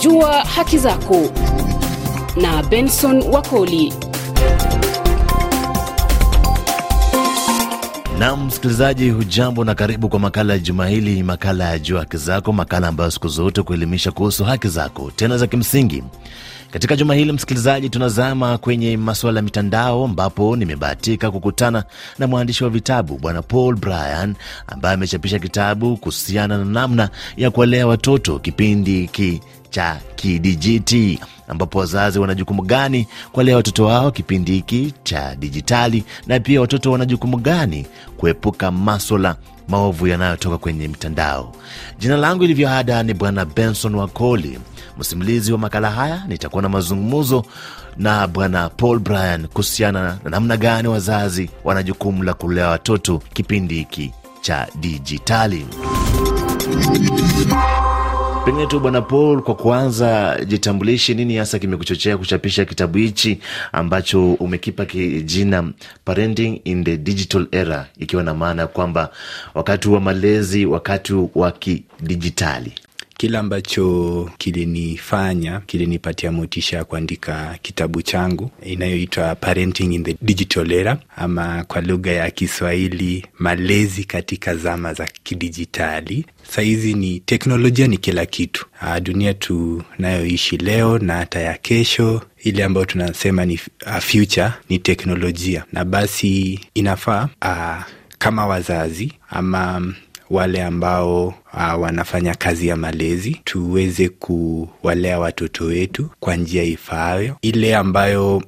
Jua haki zako na Benson Wakoli. Nam msikilizaji, hujambo na karibu kwa makala ya juma hili, makala ya Jua Haki Zako, makala ambayo siku zote kuelimisha kuhusu haki zako tena za kimsingi. Katika juma hili msikilizaji, tunazama kwenye masuala ya mitandao, ambapo nimebahatika kukutana na mwandishi wa vitabu Bwana Paul Bryan ambaye amechapisha kitabu kuhusiana na namna ya kuwalea watoto kipindi hiki cha kidijiti ambapo wazazi wana jukumu gani kuwalea watoto wao kipindi hiki cha dijitali, na pia watoto wana jukumu gani kuepuka maswala maovu yanayotoka kwenye mitandao. Jina langu ilivyo ada ni Bwana Benson Wakoli, msimulizi wa makala haya. Nitakuwa na mazungumzo na Bwana Paul Bryan kuhusiana na namna gani wazazi wana jukumu la kulea watoto kipindi hiki cha dijitali. Pengine tu Bwana Paul, kwa kuanza, jitambulishe, nini hasa kimekuchochea kuchapisha kitabu hichi ambacho umekipa kijina Parenting in the Digital Era, ikiwa na maana ya kwamba wakati wa malezi, wakati wa kidijitali? Kile ambacho kilinifanya kilinipatia motisha ya kuandika kitabu changu inayoitwa Parenting in the Digital Era, ama kwa lugha ya Kiswahili, malezi katika zama za kidijitali. Sahizi ni teknolojia, ni kila kitu. Dunia tunayoishi leo na hata ya kesho ile ambayo tunasema ni future ni teknolojia, na basi inafaa kama wazazi ama wale ambao uh, wanafanya kazi ya malezi tuweze kuwalea watoto wetu kwa njia ifaayo, ile ambayo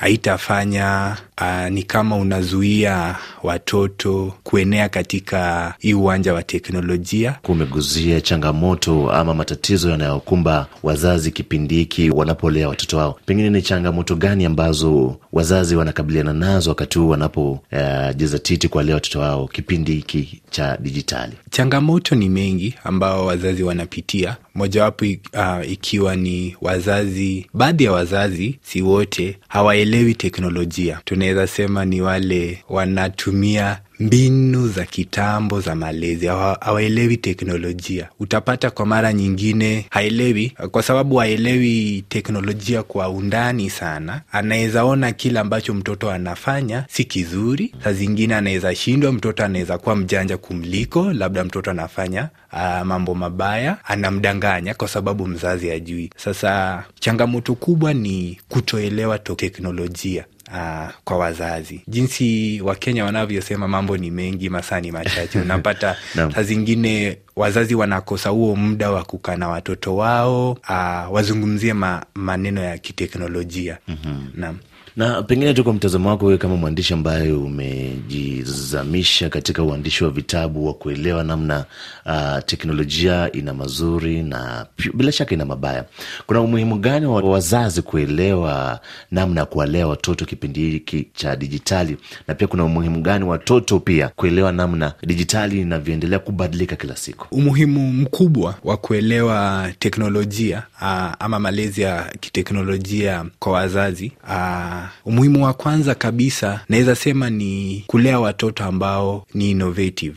haitafanya uh, ni kama unazuia watoto kuenea katika hii uwanja wa teknolojia. Kumeguzia changamoto ama matatizo yanayokumba wazazi kipindi hiki wanapolea watoto wao. Pengine ni changamoto gani ambazo wazazi wanakabiliana nazo wakati huu wanapojizatiti uh, kuwalea watoto wao kipindi hiki cha dijitali? Changamoto ni mengi ambao wazazi wanapitia, mojawapo uh, ikiwa ni wazazi, baadhi ya wazazi, si wote, hawaelewi teknolojia. Tunaweza sema ni wale wanatumia mbinu za kitambo za malezi, hawaelewi teknolojia. Utapata kwa mara nyingine haelewi, kwa sababu haelewi teknolojia kwa undani sana. Anaweza ona kile ambacho mtoto anafanya si kizuri, saa zingine anaweza shindwa. Mtoto anaweza kuwa mjanja kumliko, labda mtoto anafanya uh, mambo mabaya, anamdanganya kwa sababu mzazi ajui. Sasa changamoto kubwa ni kutoelewa teknolojia. Uh, kwa wazazi jinsi Wakenya wanavyosema mambo ni mengi, masaa ni machache. Unapata no. saa zingine wazazi wanakosa huo muda wa kukaa na watoto wao, uh, wazungumzie ma, maneno ya kiteknolojia mm -hmm. Naam na pengine tu kwa mtazamo wako wewe kama mwandishi ambaye umejizamisha katika uandishi wa vitabu wa kuelewa namna uh, teknolojia ina mazuri na bila shaka ina mabaya, kuna umuhimu gani wa wazazi kuelewa namna ya kuwalea watoto kipindi hiki cha dijitali, na pia kuna umuhimu gani watoto pia kuelewa namna dijitali inavyoendelea kubadilika kila siku? Umuhimu mkubwa wa kuelewa teknolojia uh, ama malezi ya kiteknolojia kwa wazazi uh, umuhimu wa kwanza kabisa naweza sema ni kulea watoto ambao ni innovative.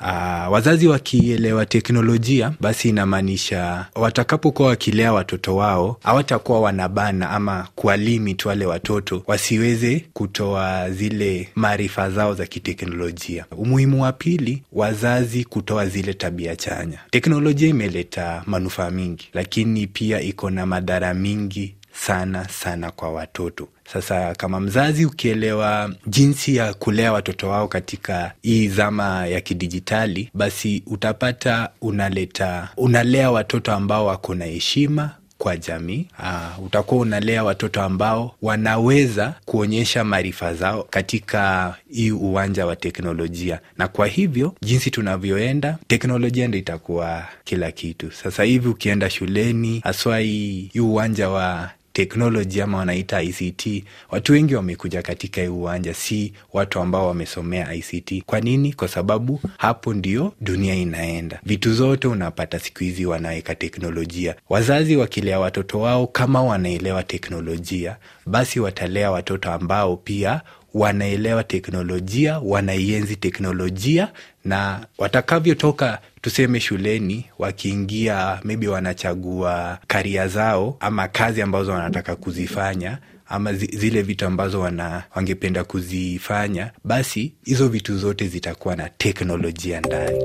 Uh, wazazi wakielewa teknolojia basi inamaanisha watakapokuwa wakilea watoto wao hawatakuwa wanabana ama kuwalimit wale watoto wasiweze kutoa zile maarifa zao za kiteknolojia. Umuhimu wa pili, wazazi kutoa zile tabia chanya. Teknolojia imeleta manufaa mingi, lakini pia iko na madhara mingi sana sana kwa watoto. Sasa kama mzazi ukielewa jinsi ya kulea watoto wao katika hii zama ya kidijitali, basi utapata unaleta unalea watoto ambao wako na heshima kwa jamii. Uh, utakuwa unalea watoto ambao wanaweza kuonyesha maarifa zao katika hii uwanja wa teknolojia, na kwa hivyo jinsi tunavyoenda, teknolojia ndo itakuwa kila kitu. Sasa hivi ukienda shuleni, haswa hii uwanja wa teknoloji ama wanaita ICT, watu wengi wamekuja katika hii uwanja, si watu ambao wamesomea ICT. Kwa nini? Kwa sababu hapo ndio dunia inaenda. Vitu zote unapata siku hizi wanaweka teknolojia. Wazazi wakilea watoto wao kama wanaelewa teknolojia, basi watalea watoto ambao pia wanaelewa teknolojia, wanaienzi teknolojia na watakavyotoka tuseme shuleni, wakiingia maybe wanachagua karia zao ama kazi ambazo wanataka kuzifanya ama zile vitu ambazo wana, wangependa kuzifanya, basi hizo vitu zote zitakuwa na teknolojia ndani.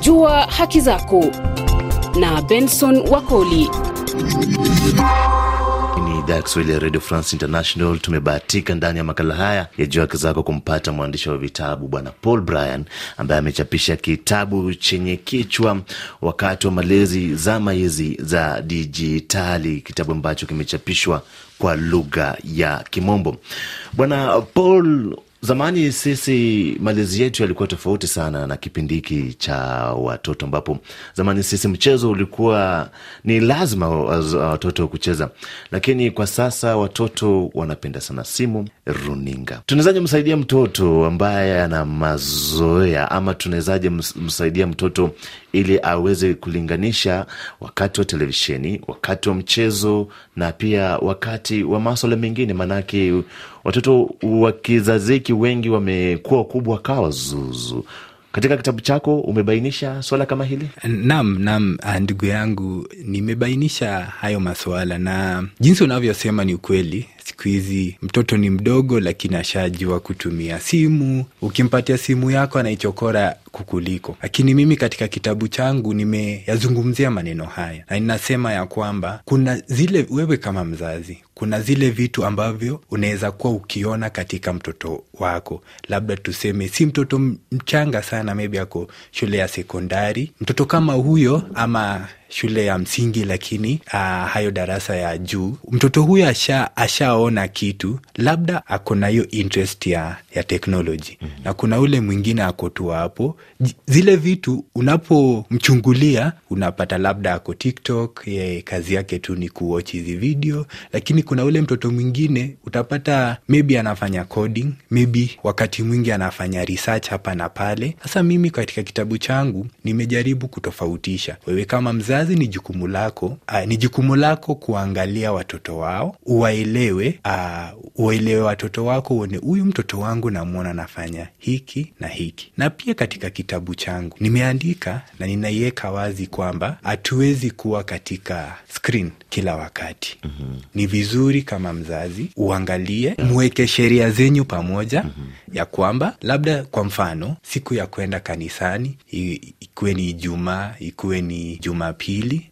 Jua haki zako na Benson Wakoli idhaa ya Kiswahili ya Radio France International. Tumebahatika ndani ya makala haya ya Jua Haki Zako kumpata mwandishi wa vitabu Bwana Paul Bryan ambaye amechapisha kitabu chenye kichwa Wakati wa Malezi, Zama Hizi za Dijitali, kitabu ambacho kimechapishwa kwa lugha ya Kimombo. Bwana Paul, Zamani sisi malezi yetu yalikuwa tofauti sana na kipindi hiki cha watoto, ambapo zamani sisi mchezo ulikuwa ni lazima watoto kucheza, lakini kwa sasa watoto wanapenda sana simu, runinga. Tunawezaje msaidia mtoto ambaye ana mazoea, ama tunawezaje msaidia mtoto ili aweze kulinganisha wakati wa televisheni, wakati wa mchezo na pia wakati wa maswala mengine? Maanake watoto wa kizazi hiki wengi wamekuwa wakubwa kawa zuzu. Katika kitabu chako umebainisha swala kama hili? Naam, naam, ndugu yangu, nimebainisha hayo maswala na jinsi unavyosema ni ukweli. Siku hizi mtoto ni mdogo, lakini ashajua kutumia simu. Ukimpatia simu yako anaichokora kukuliko. Lakini mimi katika kitabu changu nimeyazungumzia maneno haya na ninasema ya kwamba kuna zile, wewe kama mzazi, kuna zile vitu ambavyo unaweza kuwa ukiona katika mtoto wako, labda tuseme si mtoto mchanga sana, maybe ako shule ya sekondari, mtoto kama huyo ama shule ya msingi, lakini uh, hayo darasa ya juu, mtoto huyo asha ashaona kitu, labda ako na hiyo interest ya, ya teknoloji mm -hmm. na kuna ule mwingine ako tu hapo, zile vitu unapomchungulia unapata labda ako TikTok, ye kazi yake tu ni kuwatch hizi video, lakini kuna ule mtoto mwingine utapata maybe anafanya coding, maybe wakati mwingi anafanya research hapa na pale. Sasa mimi katika kitabu changu nimejaribu kutofautisha, wewe kama mzazi ni jukumu lako uh, ni jukumu lako kuangalia watoto wao, uwaelewe uh, uwaelewe watoto wako, uone huyu mtoto wangu namwona anafanya hiki na hiki. Na pia katika kitabu changu nimeandika na ninaiweka wazi kwamba hatuwezi kuwa katika screen kila wakati. mm -hmm. Ni vizuri kama mzazi uangalie, mweke sheria zenyu pamoja. mm -hmm. ya kwamba labda kwa mfano siku ya kwenda kanisani ikuwe ni Ijumaa, ikuwe ni Jumapili,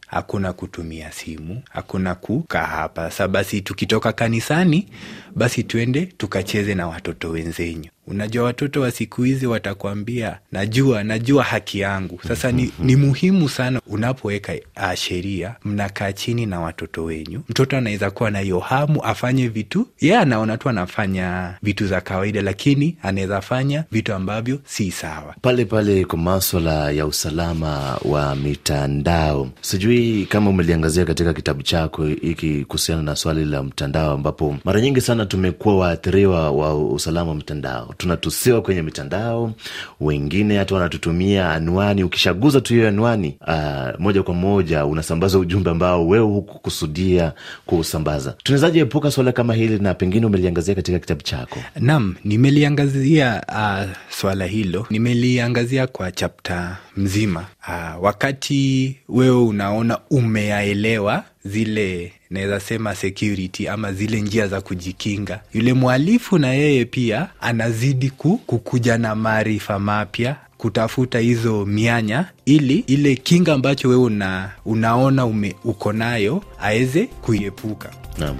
hakuna kutumia simu, hakuna kukaa hapa. Sa basi tukitoka kanisani, basi tuende tukacheze na watoto wenzenyu. Unajua watoto wa siku hizi watakwambia najua, najua haki yangu. Sasa ni, ni muhimu sana unapoweka uh, sheria, mnakaa chini na watoto wenyu. Mtoto anaweza kuwa na hiyo hamu afanye vitu ye, yeah, anaona tu anafanya vitu za kawaida, lakini anaweza fanya vitu ambavyo si sawa. Pale pale kwa maswala ya usalama wa mitandao, sijui kama umeliangazia katika kitabu chako hiki kuhusiana na swali la mtandao, ambapo mara nyingi sana tumekuwa waathiriwa wa usalama wa mtandao tunatusiwa kwenye mitandao, wengine hata wanatutumia anwani. Ukishaguza tu hiyo anwani, uh, moja kwa moja unasambaza ujumbe ambao wewe hukukusudia kuusambaza. Tunawezaje epuka swala kama hili, na pengine umeliangazia katika kitabu chako? Naam, nimeliangazia uh, swala hilo, nimeliangazia kwa chapta mzima. Uh, wakati wewe unaona umeyaelewa zile naweza sema security ama zile njia za kujikinga, yule mhalifu na yeye pia anazidi kukuja na maarifa mapya kutafuta hizo mianya ili ile kinga ambacho wewe una, unaona ume, uko nayo aweze kuiepuka. Naam.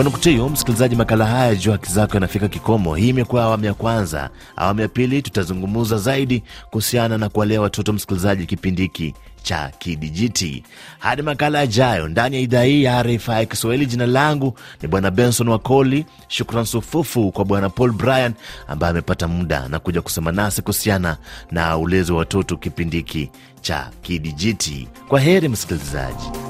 Kwa nukta hiyo, msikilizaji, makala haya juu haki zako yanafika kikomo. Hii imekuwa awamu ya kwanza. Awamu ya pili tutazungumza zaidi kuhusiana na kuwalea watoto, msikilizaji, kipindi hiki cha kidijiti. Hadi makala yajayo ndani ya idhaa hii ya RFI Kiswahili. Jina langu ni Bwana Benson Wakoli. Shukran sufufu kwa Bwana Paul Bryan ambaye amepata muda na kuja kusema nasi kuhusiana na ulezi wa watoto, kipindi hiki cha kidijiti. Kwa heri msikilizaji.